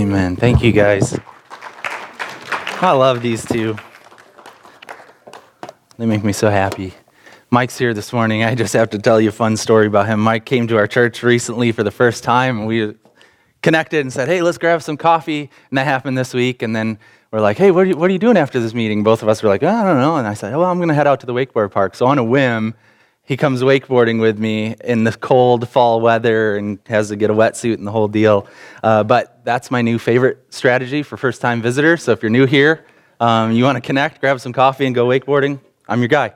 Amen. Thank you, guys. I love these two. They make me so happy. Mike's here this morning. I just have to tell you a fun story about him. Mike came to our church recently for the first time, and we connected and said, Hey, let's grab some coffee. And that happened this week. And then we're like, Hey, what are you, what are you doing after this meeting? Both of us were like, oh, I don't know. And I said, Well, I'm going to head out to the wakeboard park. So on a whim, he comes wakeboarding with me in the cold fall weather and has to get a wetsuit and the whole deal. Uh, but that's my new favorite strategy for first time visitors. So if you're new here, um, you want to connect, grab some coffee, and go wakeboarding, I'm your guy.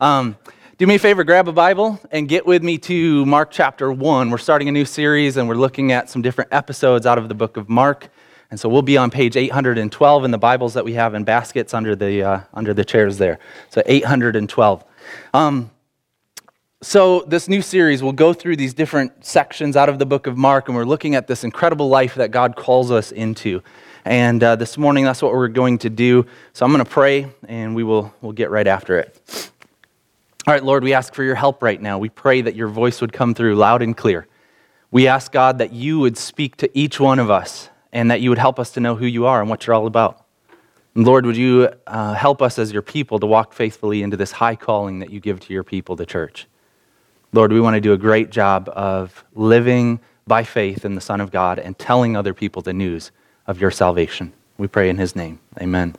Um, do me a favor, grab a Bible and get with me to Mark chapter 1. We're starting a new series and we're looking at some different episodes out of the book of Mark. And so we'll be on page 812 in the Bibles that we have in baskets under the, uh, under the chairs there. So 812. Um, so, this new series will go through these different sections out of the book of Mark, and we're looking at this incredible life that God calls us into. And uh, this morning, that's what we're going to do. So I'm going to pray, and we will we'll get right after it. All right, Lord, we ask for your help right now. We pray that your voice would come through loud and clear. We ask, God, that you would speak to each one of us and that you would help us to know who you are and what you're all about. And Lord, would you uh, help us as your people to walk faithfully into this high calling that you give to your people, the church? Lord, we want to do a great job of living by faith in the Son of God and telling other people the news of your salvation. We pray in his name. Amen.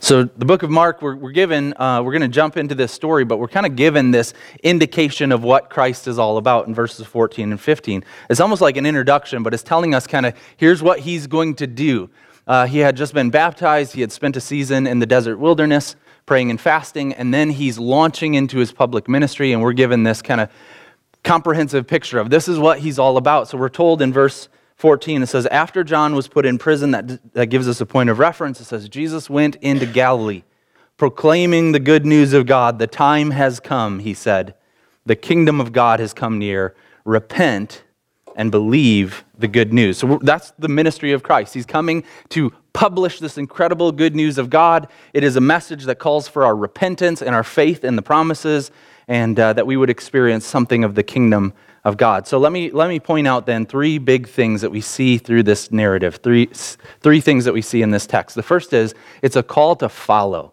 So, the book of Mark, we're, we're given, uh, we're going to jump into this story, but we're kind of given this indication of what Christ is all about in verses 14 and 15. It's almost like an introduction, but it's telling us kind of here's what he's going to do. Uh, he had just been baptized, he had spent a season in the desert wilderness praying and fasting, and then he's launching into his public ministry, and we're given this kind of comprehensive picture of this is what he's all about. So, we're told in verse 14, it says, After John was put in prison, that, that gives us a point of reference. It says, Jesus went into Galilee, proclaiming the good news of God. The time has come, he said. The kingdom of God has come near. Repent and believe the good news. So that's the ministry of Christ. He's coming to publish this incredible good news of God. It is a message that calls for our repentance and our faith in the promises, and uh, that we would experience something of the kingdom of God. So let me, let me point out then three big things that we see through this narrative, three, three things that we see in this text. The first is it's a call to follow.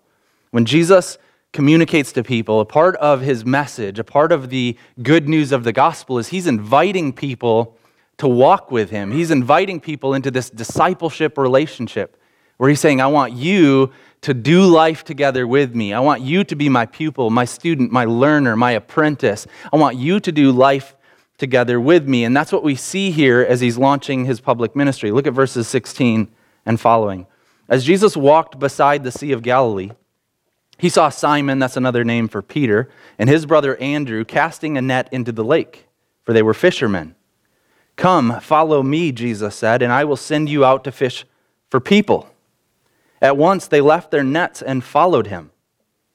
When Jesus communicates to people, a part of his message, a part of the good news of the gospel is he's inviting people to walk with him. He's inviting people into this discipleship relationship where he's saying, I want you to do life together with me. I want you to be my pupil, my student, my learner, my apprentice. I want you to do life together with me. And that's what we see here as he's launching his public ministry. Look at verses 16 and following. As Jesus walked beside the Sea of Galilee, he saw Simon, that's another name for Peter, and his brother Andrew casting a net into the lake, for they were fishermen. Come, follow me, Jesus said, and I will send you out to fish for people. At once they left their nets and followed him.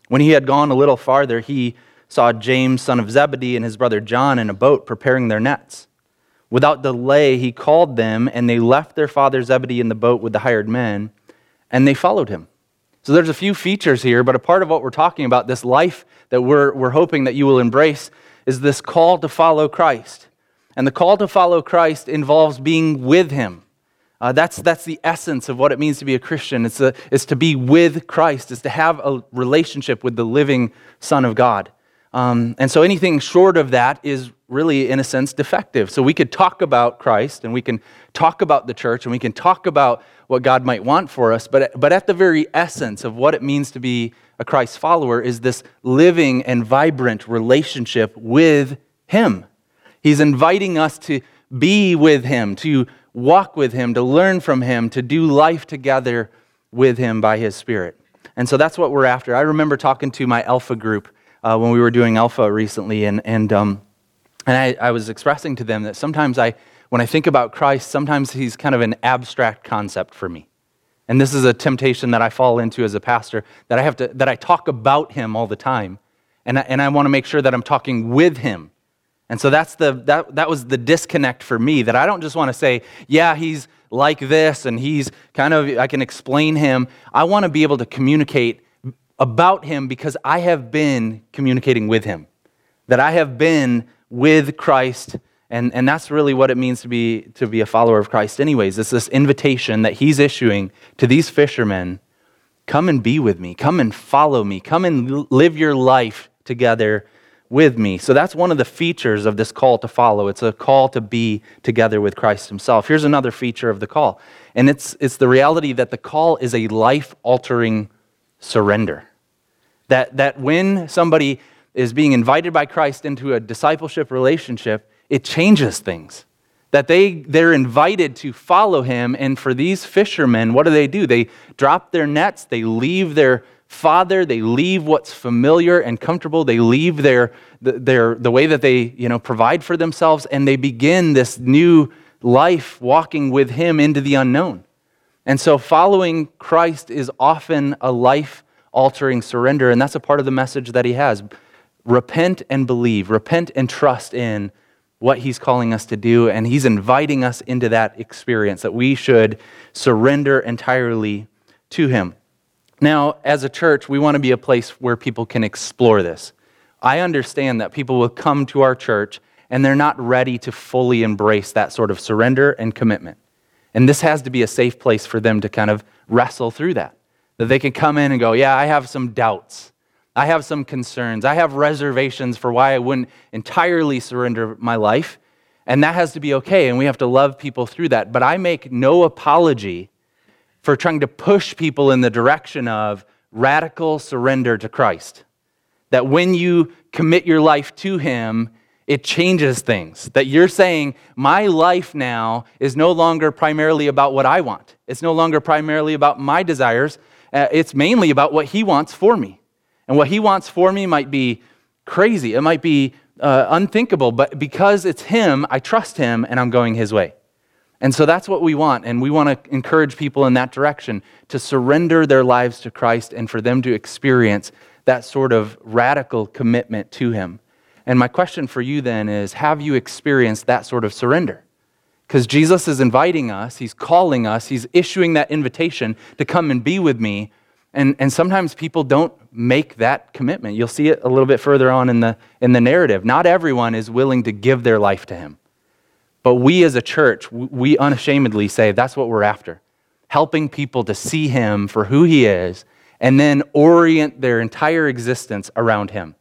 When he had gone a little farther, he saw James, son of Zebedee, and his brother John in a boat preparing their nets. Without delay, he called them, and they left their father Zebedee in the boat with the hired men, and they followed him. So there's a few features here, but a part of what we're talking about, this life that we're, we're hoping that you will embrace, is this call to follow Christ. And the call to follow Christ involves being with him. Uh, that's, that's the essence of what it means to be a Christian. It's, a, it's to be with Christ, it's to have a relationship with the living Son of God. Um, and so anything short of that is really, in a sense, defective. So we could talk about Christ and we can talk about the church and we can talk about what God might want for us, but, but at the very essence of what it means to be a Christ follower is this living and vibrant relationship with Him. He's inviting us to be with Him, to walk with Him, to learn from Him, to do life together with Him by His Spirit. And so that's what we're after. I remember talking to my Alpha group uh, when we were doing Alpha recently, and, and, um, and I, I was expressing to them that sometimes I, when I think about Christ, sometimes he's kind of an abstract concept for me. And this is a temptation that I fall into as a pastor, that I have to, that I talk about him all the time. And I, and I want to make sure that I'm talking with him. And so that's the, that, that was the disconnect for me, that I don't just want to say, yeah, he's like this and he's kind of, I can explain him. I want to be able to communicate about him because I have been communicating with him, that I have been with Christ And, and that's really what it means to be, to be a follower of Christ, anyways. It's this invitation that he's issuing to these fishermen come and be with me, come and follow me, come and live your life together with me. So that's one of the features of this call to follow. It's a call to be together with Christ himself. Here's another feature of the call, and it's, it's the reality that the call is a life altering surrender. That, that when somebody is being invited by Christ into a discipleship relationship, it changes things. That they, they're invited to follow him. And for these fishermen, what do they do? They drop their nets, they leave their father, they leave what's familiar and comfortable, they leave their, their, the way that they you know, provide for themselves, and they begin this new life walking with him into the unknown. And so following Christ is often a life altering surrender, and that's a part of the message that he has. Repent and believe, repent and trust in what he's calling us to do, and he's inviting us into that experience that we should surrender entirely to him. Now, as a church, we want to be a place where people can explore this. I understand that people will come to our church and they're not ready to fully embrace that sort of surrender and commitment. And this has to be a safe place for them to kind of wrestle through that. That they can come in and go, Yeah, I have some doubts. I have some concerns. I have reservations for why I wouldn't entirely surrender my life. And that has to be okay. And we have to love people through that. But I make no apology for trying to push people in the direction of radical surrender to Christ. That when you commit your life to Him, it changes things. That you're saying, my life now is no longer primarily about what I want. It's no longer primarily about my desires. Uh, it's mainly about what He wants for me. And what he wants for me might be crazy, it might be uh, unthinkable, but because it's him, I trust him and I'm going his way. And so that's what we want. And we want to encourage people in that direction to surrender their lives to Christ and for them to experience that sort of radical commitment to him. And my question for you then is have you experienced that sort of surrender? Because Jesus is inviting us, he's calling us, he's issuing that invitation to come and be with me. And, and sometimes people don't make that commitment. You'll see it a little bit further on in the, in the narrative. Not everyone is willing to give their life to Him. But we as a church, we unashamedly say that's what we're after helping people to see Him for who He is and then orient their entire existence around Him.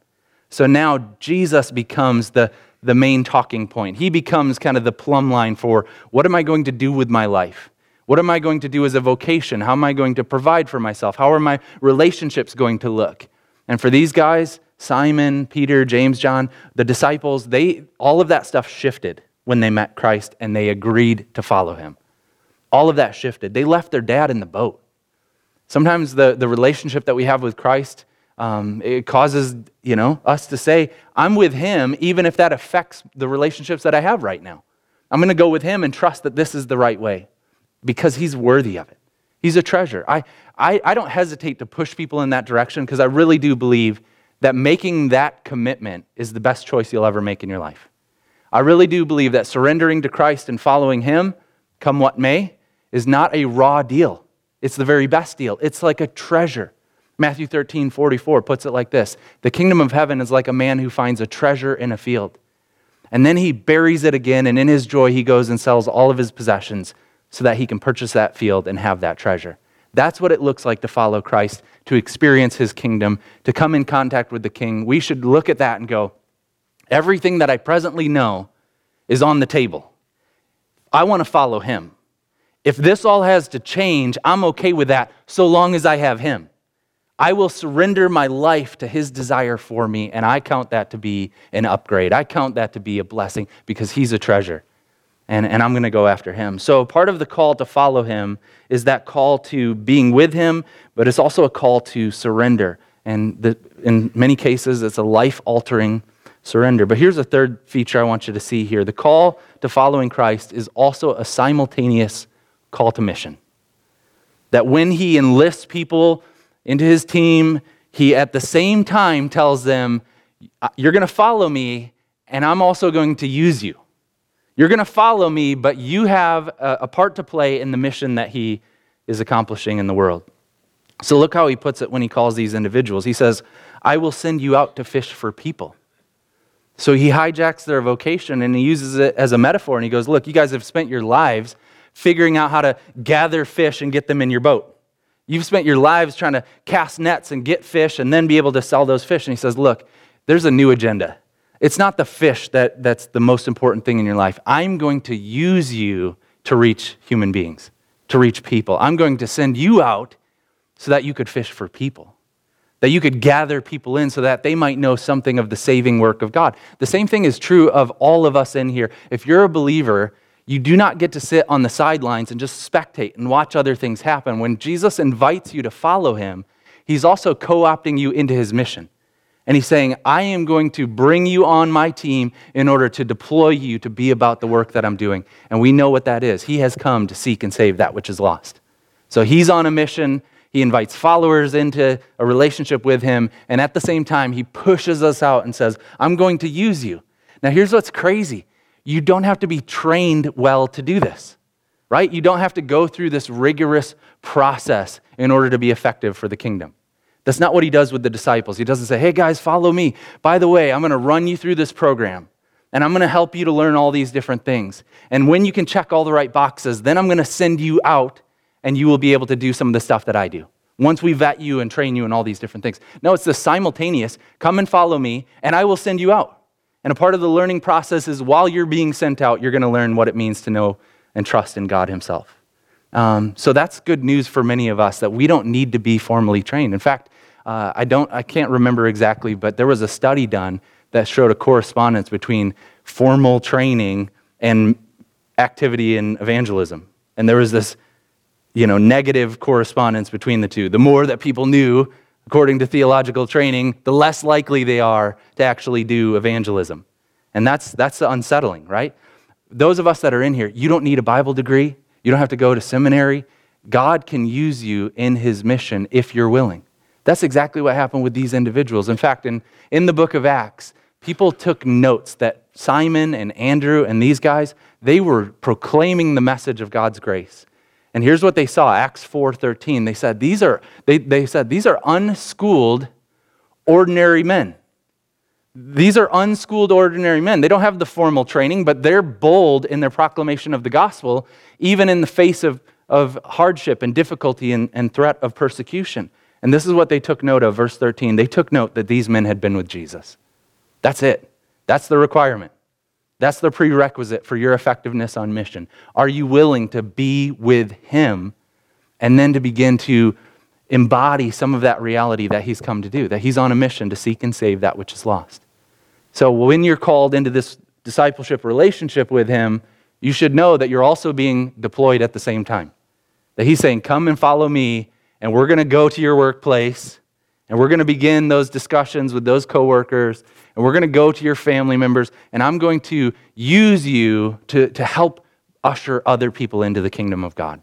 So now Jesus becomes the, the main talking point. He becomes kind of the plumb line for what am I going to do with my life? What am I going to do as a vocation? How am I going to provide for myself? How are my relationships going to look? And for these guys, Simon, Peter, James, John, the disciples, they all of that stuff shifted when they met Christ and they agreed to follow him. All of that shifted. They left their dad in the boat. Sometimes the, the relationship that we have with Christ, um, it causes you know us to say, I'm with him, even if that affects the relationships that I have right now. I'm going to go with him and trust that this is the right way because he's worthy of it. He's a treasure. I, I, I don't hesitate to push people in that direction because I really do believe that making that commitment is the best choice you'll ever make in your life. I really do believe that surrendering to Christ and following him, come what may, is not a raw deal. It's the very best deal. It's like a treasure. Matthew 13, 44 puts it like this The kingdom of heaven is like a man who finds a treasure in a field. And then he buries it again, and in his joy, he goes and sells all of his possessions so that he can purchase that field and have that treasure. That's what it looks like to follow Christ, to experience his kingdom, to come in contact with the king. We should look at that and go, everything that I presently know is on the table. I want to follow him. If this all has to change, I'm okay with that so long as I have him. I will surrender my life to his desire for me, and I count that to be an upgrade. I count that to be a blessing because he's a treasure and, and I'm going to go after him. So, part of the call to follow him is that call to being with him, but it's also a call to surrender. And the, in many cases, it's a life altering surrender. But here's a third feature I want you to see here the call to following Christ is also a simultaneous call to mission. That when he enlists people into his team, he at the same time tells them, uh, You're going to follow me, and I'm also going to use you. You're going to follow me, but you have a, a part to play in the mission that he is accomplishing in the world. So look how he puts it when he calls these individuals. He says, I will send you out to fish for people. So he hijacks their vocation and he uses it as a metaphor. And he goes, Look, you guys have spent your lives figuring out how to gather fish and get them in your boat. You've spent your lives trying to cast nets and get fish and then be able to sell those fish. And he says, Look, there's a new agenda. It's not the fish that, that's the most important thing in your life. I'm going to use you to reach human beings, to reach people. I'm going to send you out so that you could fish for people, that you could gather people in so that they might know something of the saving work of God. The same thing is true of all of us in here. If you're a believer, you do not get to sit on the sidelines and just spectate and watch other things happen. When Jesus invites you to follow him, he's also co opting you into his mission. And he's saying, I am going to bring you on my team in order to deploy you to be about the work that I'm doing. And we know what that is. He has come to seek and save that which is lost. So he's on a mission. He invites followers into a relationship with him. And at the same time, he pushes us out and says, I'm going to use you. Now, here's what's crazy you don't have to be trained well to do this, right? You don't have to go through this rigorous process in order to be effective for the kingdom. That's not what he does with the disciples. He doesn't say, hey guys, follow me. By the way, I'm going to run you through this program and I'm going to help you to learn all these different things. And when you can check all the right boxes, then I'm going to send you out and you will be able to do some of the stuff that I do. Once we vet you and train you in all these different things. No, it's the simultaneous come and follow me, and I will send you out. And a part of the learning process is while you're being sent out, you're going to learn what it means to know and trust in God Himself. Um, so that's good news for many of us that we don't need to be formally trained. In fact, uh, I don't, I can't remember exactly, but there was a study done that showed a correspondence between formal training and activity in evangelism. And there was this, you know, negative correspondence between the two. The more that people knew, according to theological training, the less likely they are to actually do evangelism. And that's, that's unsettling, right? Those of us that are in here, you don't need a Bible degree. You don't have to go to seminary. God can use you in his mission if you're willing. That's exactly what happened with these individuals. In fact, in, in the book of Acts, people took notes that Simon and Andrew and these guys, they were proclaiming the message of God's grace. And here's what they saw, Acts 4:13. They said, these are, they, they said, these are unschooled, ordinary men. These are unschooled, ordinary men. They don't have the formal training, but they're bold in their proclamation of the gospel, even in the face of, of hardship and difficulty and, and threat of persecution. And this is what they took note of, verse 13. They took note that these men had been with Jesus. That's it. That's the requirement. That's the prerequisite for your effectiveness on mission. Are you willing to be with Him and then to begin to embody some of that reality that He's come to do, that He's on a mission to seek and save that which is lost? So when you're called into this discipleship relationship with Him, you should know that you're also being deployed at the same time. That He's saying, Come and follow me, and we're going to go to your workplace, and we're going to begin those discussions with those coworkers, and we're going to go to your family members, and I'm going to use you to, to help usher other people into the kingdom of God.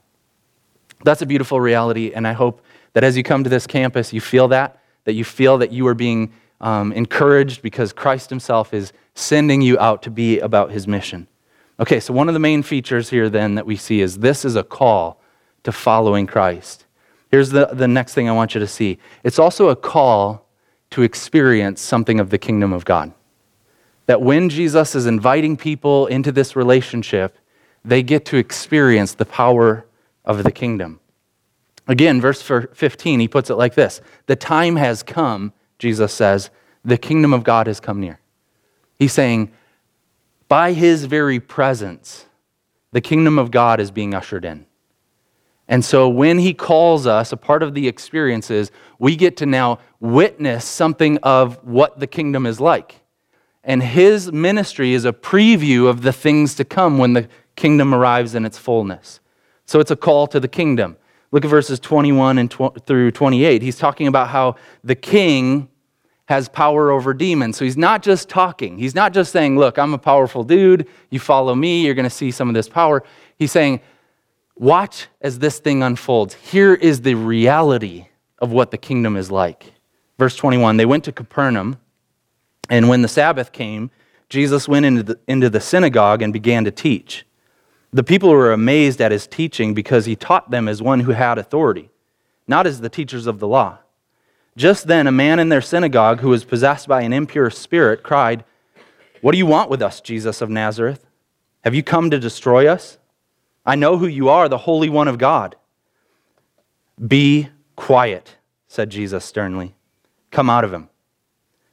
That's a beautiful reality, and I hope that as you come to this campus, you feel that, that you feel that you are being um, encouraged because Christ Himself is sending you out to be about His mission. Okay, so one of the main features here then that we see is this is a call to following Christ. Here's the, the next thing I want you to see it's also a call to experience something of the kingdom of God. That when Jesus is inviting people into this relationship, they get to experience the power of the kingdom. Again, verse 15, he puts it like this The time has come, Jesus says, the kingdom of God has come near. He's saying, by his very presence, the kingdom of God is being ushered in. And so when he calls us, a part of the experience is we get to now witness something of what the kingdom is like. And his ministry is a preview of the things to come when the kingdom arrives in its fullness. So it's a call to the kingdom. Look at verses 21 and tw- through 28. He's talking about how the king has power over demons. So he's not just talking. He's not just saying, Look, I'm a powerful dude. You follow me. You're going to see some of this power. He's saying, Watch as this thing unfolds. Here is the reality of what the kingdom is like. Verse 21 They went to Capernaum, and when the Sabbath came, Jesus went into the, into the synagogue and began to teach. The people were amazed at his teaching because he taught them as one who had authority, not as the teachers of the law. Just then, a man in their synagogue who was possessed by an impure spirit cried, What do you want with us, Jesus of Nazareth? Have you come to destroy us? I know who you are, the Holy One of God. Be quiet, said Jesus sternly. Come out of him.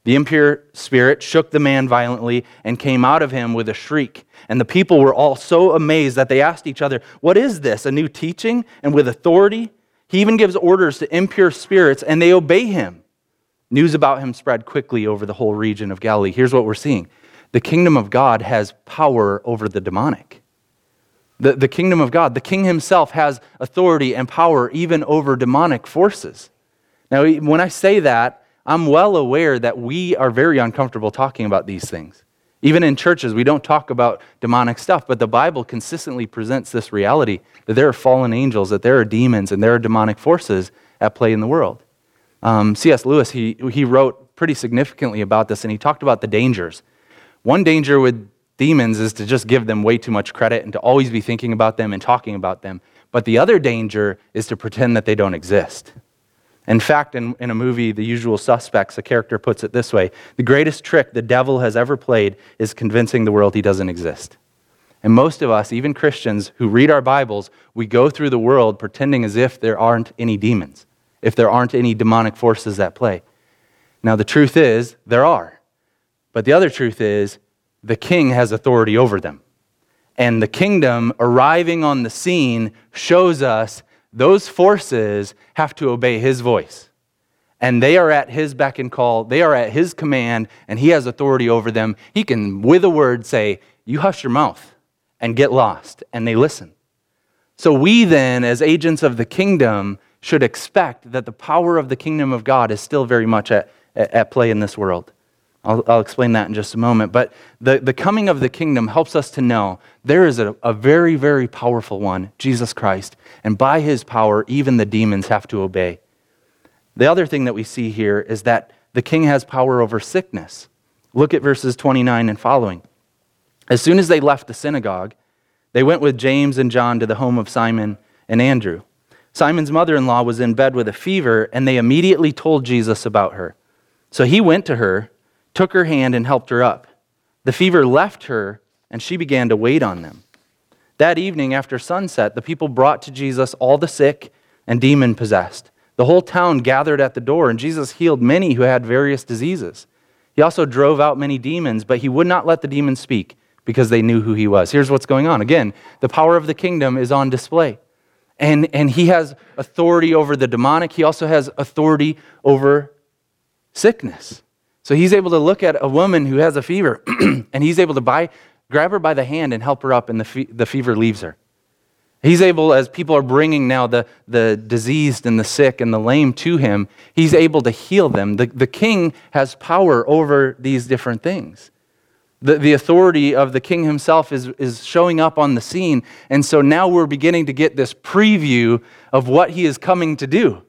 The impure spirit shook the man violently and came out of him with a shriek. And the people were all so amazed that they asked each other, What is this? A new teaching and with authority? He even gives orders to impure spirits and they obey him. News about him spread quickly over the whole region of Galilee. Here's what we're seeing the kingdom of God has power over the demonic. The, the kingdom of God, the king himself has authority and power even over demonic forces. Now, when I say that, I'm well aware that we are very uncomfortable talking about these things. Even in churches, we don't talk about demonic stuff, but the Bible consistently presents this reality that there are fallen angels, that there are demons, and there are demonic forces at play in the world. Um, C.S. Lewis, he, he wrote pretty significantly about this, and he talked about the dangers. One danger with demons is to just give them way too much credit and to always be thinking about them and talking about them. But the other danger is to pretend that they don't exist. In fact, in, in a movie, The Usual Suspects, a character puts it this way The greatest trick the devil has ever played is convincing the world he doesn't exist. And most of us, even Christians who read our Bibles, we go through the world pretending as if there aren't any demons, if there aren't any demonic forces at play. Now, the truth is, there are. But the other truth is, the king has authority over them. And the kingdom arriving on the scene shows us those forces have to obey his voice. And they are at his beck and call, they are at his command, and he has authority over them. He can, with a word, say, You hush your mouth and get lost. And they listen. So we then, as agents of the kingdom, should expect that the power of the kingdom of God is still very much at, at play in this world. I'll, I'll, explain that in just a moment. But the, the coming of the kingdom helps us to know there is a, a very, very powerful one, Jesus Christ. And by his power, even the demons have to obey. The other thing that we see here is that the king has power over sickness. Look at verses 29 and following. As soon as they left the synagogue, they went with James and John to the home of Simon and Andrew. Simon's mother in law was in bed with a fever, and they immediately told Jesus about her. So he went to her took her hand and helped her up. The fever left her, and she began to wait on them. That evening, after sunset, the people brought to Jesus all the sick and demon possessed. The whole town gathered at the door, and Jesus healed many who had various diseases. He also drove out many demons, but he would not let the demons speak because they knew who he was. Here's what's going on. Again, the power of the kingdom is on display. And, and he has authority over the demonic, he also has authority over sickness. So he's able to look at a woman who has a fever and he's able to buy, grab her by the hand and help her up, and the, fe- the fever leaves her. He's able, as people are bringing now the, the diseased and the sick and the lame to him, he's able to heal them. The, the king has power over these different things. The, the authority of the king himself is, is showing up on the scene. And so now we're beginning to get this preview of what he is coming to do.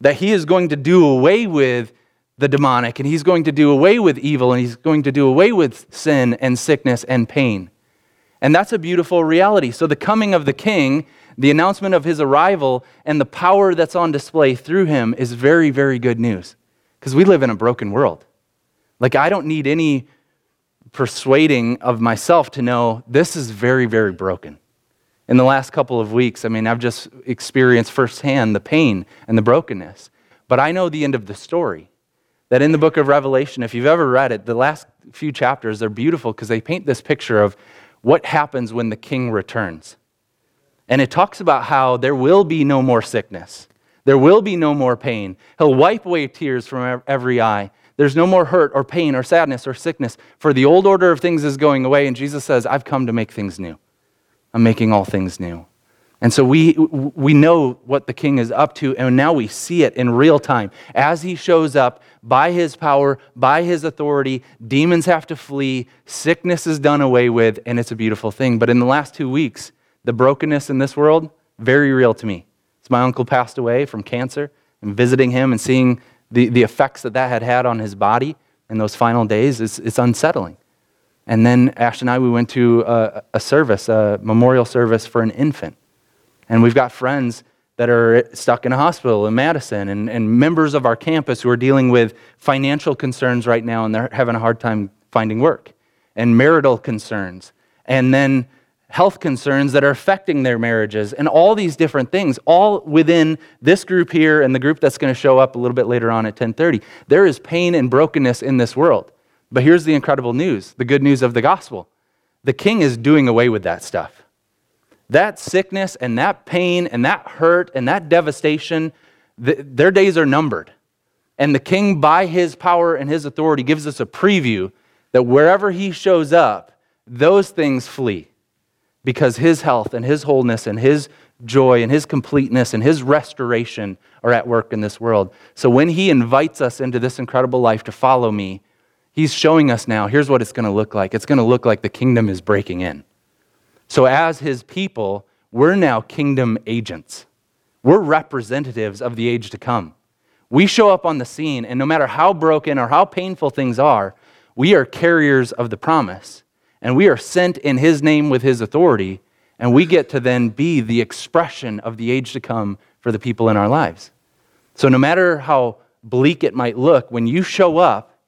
That he is going to do away with the demonic, and he's going to do away with evil, and he's going to do away with sin and sickness and pain. And that's a beautiful reality. So, the coming of the king, the announcement of his arrival, and the power that's on display through him is very, very good news. Because we live in a broken world. Like, I don't need any persuading of myself to know this is very, very broken. In the last couple of weeks, I mean, I've just experienced firsthand the pain and the brokenness. But I know the end of the story that in the book of Revelation, if you've ever read it, the last few chapters, they're beautiful because they paint this picture of what happens when the king returns. And it talks about how there will be no more sickness, there will be no more pain. He'll wipe away tears from every eye. There's no more hurt or pain or sadness or sickness, for the old order of things is going away. And Jesus says, I've come to make things new. I'm making all things new. And so we, we know what the king is up to, and now we see it in real time. As he shows up by his power, by his authority, demons have to flee, sickness is done away with, and it's a beautiful thing. But in the last two weeks, the brokenness in this world, very real to me. As my uncle passed away from cancer, and visiting him and seeing the, the effects that that had had on his body in those final days, it's, it's unsettling. And then Ash and I, we went to a, a service, a memorial service for an infant and we've got friends that are stuck in a hospital in Madison and, and members of our campus who are dealing with financial concerns right now and they're having a hard time finding work. and marital concerns, and then health concerns that are affecting their marriages, and all these different things, all within this group here and the group that's going to show up a little bit later on at 10:30. There is pain and brokenness in this world. But here's the incredible news, the good news of the gospel. The king is doing away with that stuff. That sickness and that pain and that hurt and that devastation, their days are numbered. And the king, by his power and his authority, gives us a preview that wherever he shows up, those things flee because his health and his wholeness and his joy and his completeness and his restoration are at work in this world. So when he invites us into this incredible life to follow me, he's showing us now here's what it's going to look like. It's going to look like the kingdom is breaking in. So as his people, we're now kingdom agents. We're representatives of the age to come. We show up on the scene, and no matter how broken or how painful things are, we are carriers of the promise and we are sent in his name with his authority, and we get to then be the expression of the age to come for the people in our lives. So, no matter how bleak it might look, when you show up,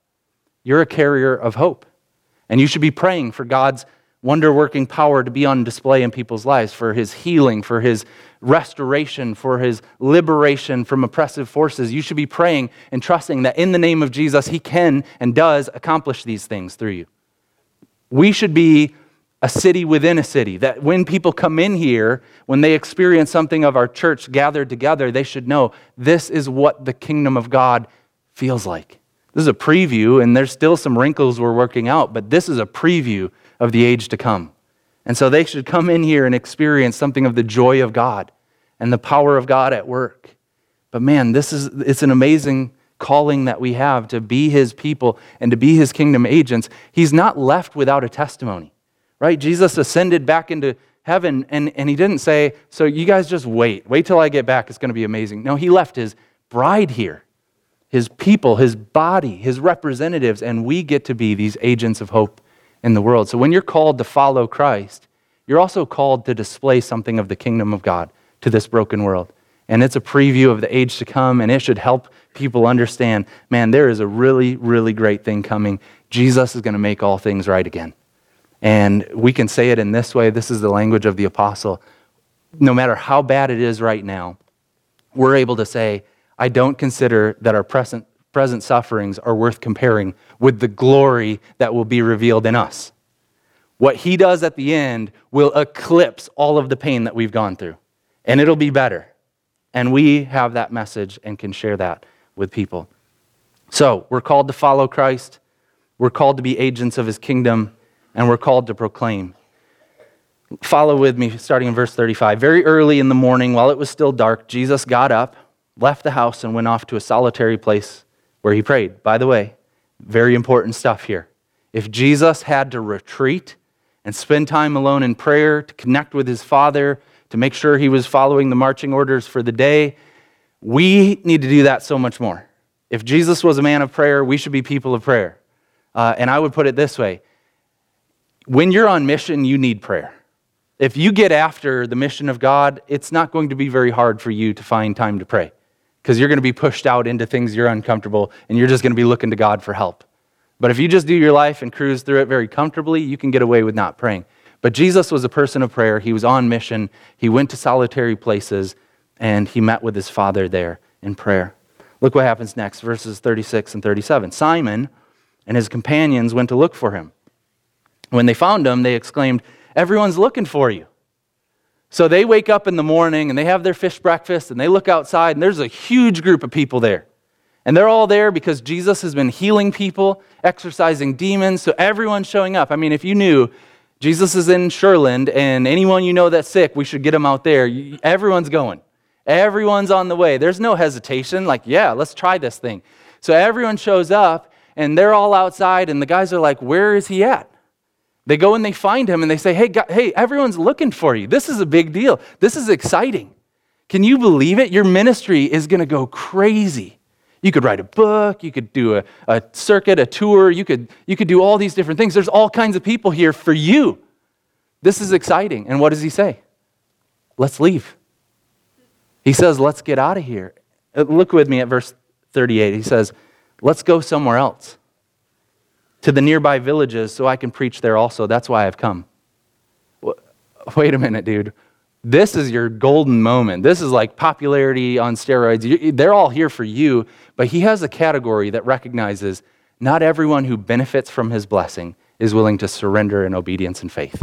you're a carrier of hope. And you should be praying for God's wonder working power to be on display in people's lives, for his healing, for his restoration, for his liberation from oppressive forces. You should be praying and trusting that in the name of Jesus, he can and does accomplish these things through you. We should be a city within a city. That when people come in here, when they experience something of our church gathered together, they should know this is what the kingdom of God feels like. This is a preview, and there's still some wrinkles we're working out, but this is a preview of the age to come. And so they should come in here and experience something of the joy of God and the power of God at work. But man, this is it's an amazing calling that we have to be his people and to be his kingdom agents, he's not left without a testimony, right? Jesus ascended back into heaven and, and he didn't say, So you guys just wait. Wait till I get back. It's going to be amazing. No, he left his bride here, his people, his body, his representatives, and we get to be these agents of hope in the world. So when you're called to follow Christ, you're also called to display something of the kingdom of God to this broken world. And it's a preview of the age to come, and it should help people understand man, there is a really, really great thing coming. Jesus is going to make all things right again. And we can say it in this way this is the language of the apostle. No matter how bad it is right now, we're able to say, I don't consider that our present, present sufferings are worth comparing with the glory that will be revealed in us. What he does at the end will eclipse all of the pain that we've gone through, and it'll be better. And we have that message and can share that with people. So, we're called to follow Christ, we're called to be agents of his kingdom, and we're called to proclaim. Follow with me, starting in verse 35. Very early in the morning, while it was still dark, Jesus got up, left the house, and went off to a solitary place where he prayed. By the way, very important stuff here. If Jesus had to retreat and spend time alone in prayer to connect with his Father, to make sure he was following the marching orders for the day, we need to do that so much more. If Jesus was a man of prayer, we should be people of prayer. Uh, and I would put it this way when you're on mission, you need prayer. If you get after the mission of God, it's not going to be very hard for you to find time to pray because you're going to be pushed out into things you're uncomfortable and you're just going to be looking to God for help. But if you just do your life and cruise through it very comfortably, you can get away with not praying. But Jesus was a person of prayer. He was on mission. He went to solitary places and he met with his father there in prayer. Look what happens next, verses 36 and 37. Simon and his companions went to look for him. When they found him, they exclaimed, Everyone's looking for you. So they wake up in the morning and they have their fish breakfast and they look outside and there's a huge group of people there. And they're all there because Jesus has been healing people, exorcising demons, so everyone's showing up. I mean, if you knew Jesus is in Shirland and anyone you know that's sick, we should get them out there. Everyone's going. Everyone's on the way. There's no hesitation, like, yeah, let's try this thing. So everyone shows up, and they're all outside, and the guys are like, where is he at? They go and they find him, and they say, hey, God, hey, everyone's looking for you. This is a big deal. This is exciting. Can you believe it? Your ministry is going to go crazy. You could write a book, you could do a, a circuit, a tour, you could, you could do all these different things. There's all kinds of people here for you. This is exciting. And what does he say? Let's leave. He says, Let's get out of here. Uh, look with me at verse 38. He says, Let's go somewhere else. To the nearby villages so I can preach there also. That's why I've come. Wait a minute, dude. This is your golden moment. This is like popularity on steroids. They're all here for you, but he has a category that recognizes not everyone who benefits from his blessing is willing to surrender in obedience and faith.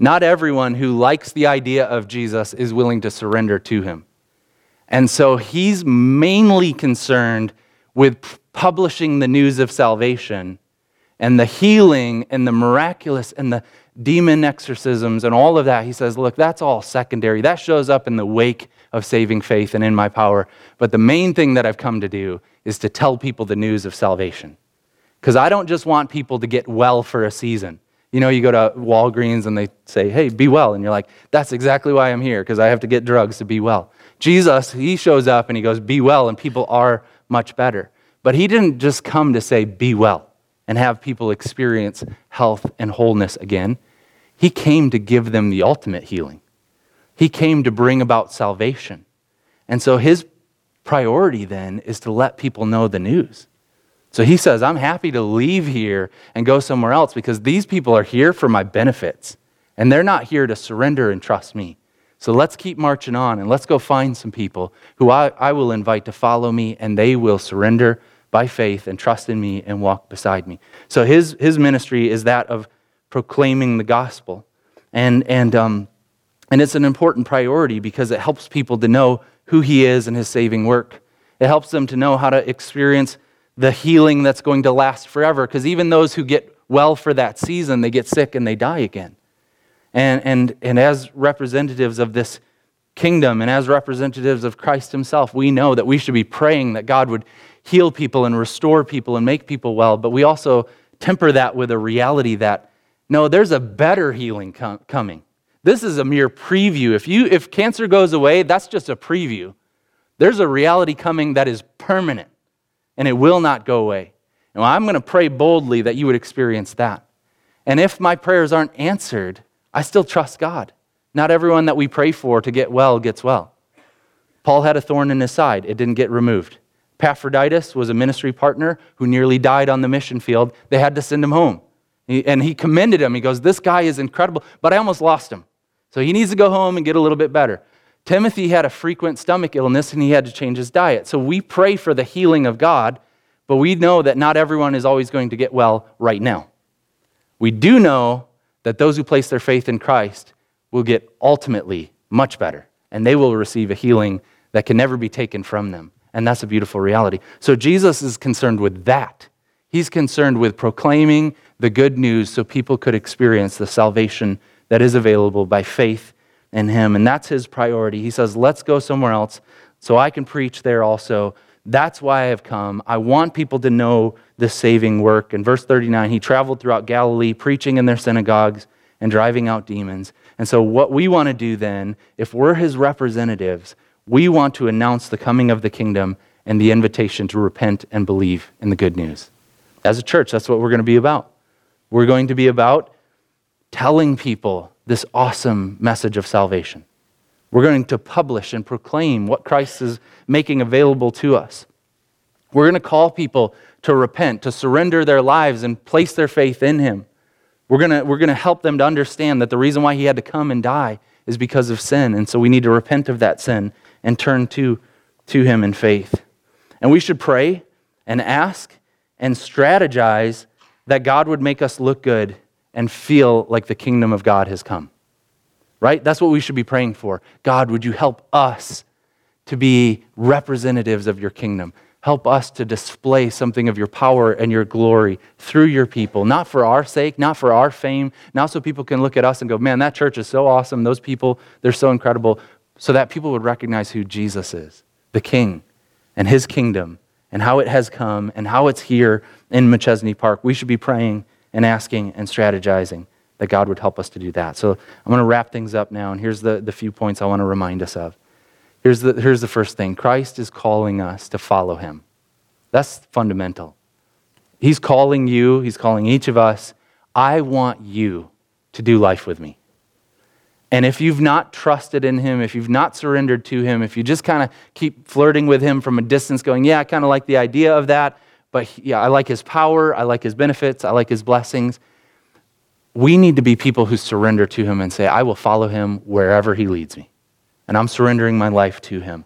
Not everyone who likes the idea of Jesus is willing to surrender to him. And so he's mainly concerned with publishing the news of salvation and the healing and the miraculous and the demon exorcisms and all of that. He says, Look, that's all secondary. That shows up in the wake of saving faith and in my power. But the main thing that I've come to do is to tell people the news of salvation. Because I don't just want people to get well for a season. You know, you go to Walgreens and they say, hey, be well. And you're like, that's exactly why I'm here, because I have to get drugs to be well. Jesus, he shows up and he goes, be well, and people are much better. But he didn't just come to say, be well, and have people experience health and wholeness again. He came to give them the ultimate healing. He came to bring about salvation. And so his priority then is to let people know the news. So he says, I'm happy to leave here and go somewhere else because these people are here for my benefits. And they're not here to surrender and trust me. So let's keep marching on and let's go find some people who I, I will invite to follow me and they will surrender by faith and trust in me and walk beside me. So his, his ministry is that of proclaiming the gospel. And, and, um, and it's an important priority because it helps people to know who he is and his saving work. It helps them to know how to experience the healing that's going to last forever. Because even those who get well for that season, they get sick and they die again. And, and, and as representatives of this kingdom and as representatives of Christ Himself, we know that we should be praying that God would heal people and restore people and make people well. But we also temper that with a reality that no, there's a better healing com- coming. This is a mere preview. If, you, if cancer goes away, that's just a preview. There's a reality coming that is permanent and it will not go away. And I'm going to pray boldly that you would experience that. And if my prayers aren't answered, I still trust God. Not everyone that we pray for to get well gets well. Paul had a thorn in his side, it didn't get removed. Epaphroditus was a ministry partner who nearly died on the mission field. They had to send him home. And he commended him. He goes, This guy is incredible, but I almost lost him. So he needs to go home and get a little bit better. Timothy had a frequent stomach illness and he had to change his diet. So we pray for the healing of God, but we know that not everyone is always going to get well right now. We do know that those who place their faith in Christ will get ultimately much better and they will receive a healing that can never be taken from them. And that's a beautiful reality. So Jesus is concerned with that. He's concerned with proclaiming the good news so people could experience the salvation that is available by faith in him. And that's his priority. He says, Let's go somewhere else so I can preach there also. That's why I have come. I want people to know this saving work. In verse 39, he traveled throughout Galilee, preaching in their synagogues and driving out demons. And so, what we want to do then, if we're his representatives, we want to announce the coming of the kingdom and the invitation to repent and believe in the good news. As a church, that's what we're going to be about. We're going to be about telling people this awesome message of salvation. We're going to publish and proclaim what Christ is making available to us. We're going to call people to repent, to surrender their lives and place their faith in Him. We're going to, we're going to help them to understand that the reason why He had to come and die is because of sin. And so we need to repent of that sin and turn to, to Him in faith. And we should pray and ask and strategize that God would make us look good and feel like the kingdom of God has come. Right? That's what we should be praying for. God, would you help us to be representatives of your kingdom? Help us to display something of your power and your glory through your people, not for our sake, not for our fame, not so people can look at us and go, man, that church is so awesome. Those people, they're so incredible. So that people would recognize who Jesus is, the King, and his kingdom, and how it has come, and how it's here in Machesney Park. We should be praying and asking and strategizing that God would help us to do that. So I'm going to wrap things up now, and here's the, the few points I want to remind us of. Here's the, here's the first thing Christ is calling us to follow him. That's fundamental. He's calling you, he's calling each of us. I want you to do life with me. And if you've not trusted in him, if you've not surrendered to him, if you just kind of keep flirting with him from a distance, going, Yeah, I kind of like the idea of that, but he- yeah, I like his power, I like his benefits, I like his blessings. We need to be people who surrender to him and say, I will follow him wherever he leads me. And I'm surrendering my life to him.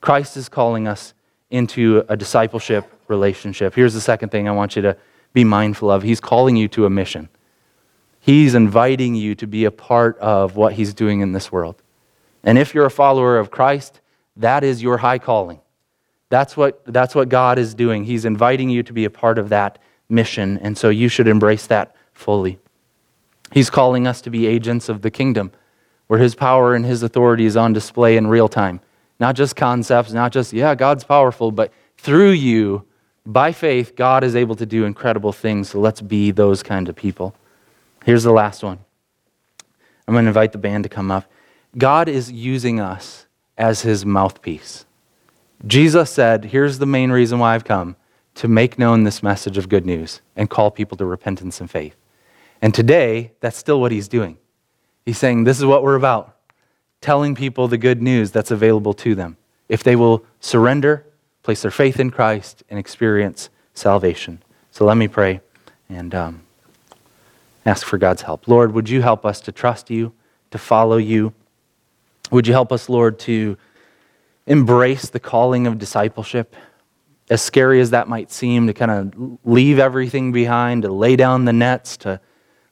Christ is calling us into a discipleship relationship. Here's the second thing I want you to be mindful of He's calling you to a mission. He's inviting you to be a part of what He's doing in this world. And if you're a follower of Christ, that is your high calling. That's what, that's what God is doing. He's inviting you to be a part of that mission, and so you should embrace that fully. He's calling us to be agents of the kingdom, where His power and His authority is on display in real time. Not just concepts, not just, yeah, God's powerful, but through you, by faith, God is able to do incredible things. So let's be those kind of people. Here's the last one. I'm going to invite the band to come up. God is using us as his mouthpiece. Jesus said, Here's the main reason why I've come to make known this message of good news and call people to repentance and faith. And today, that's still what he's doing. He's saying, This is what we're about telling people the good news that's available to them. If they will surrender, place their faith in Christ, and experience salvation. So let me pray and um, ask for God's help. Lord, would you help us to trust you, to follow you? Would you help us, Lord, to embrace the calling of discipleship? As scary as that might seem, to kind of leave everything behind, to lay down the nets, to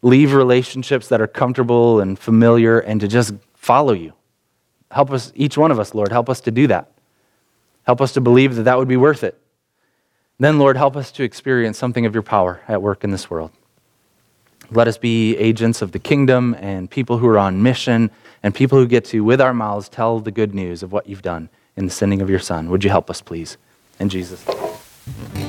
leave relationships that are comfortable and familiar, and to just follow you. Help us, each one of us, Lord, help us to do that. Help us to believe that that would be worth it. Then, Lord, help us to experience something of your power at work in this world. Let us be agents of the kingdom and people who are on mission and people who get to, with our mouths, tell the good news of what you've done in the sending of your Son. Would you help us, please? In Jesus' name.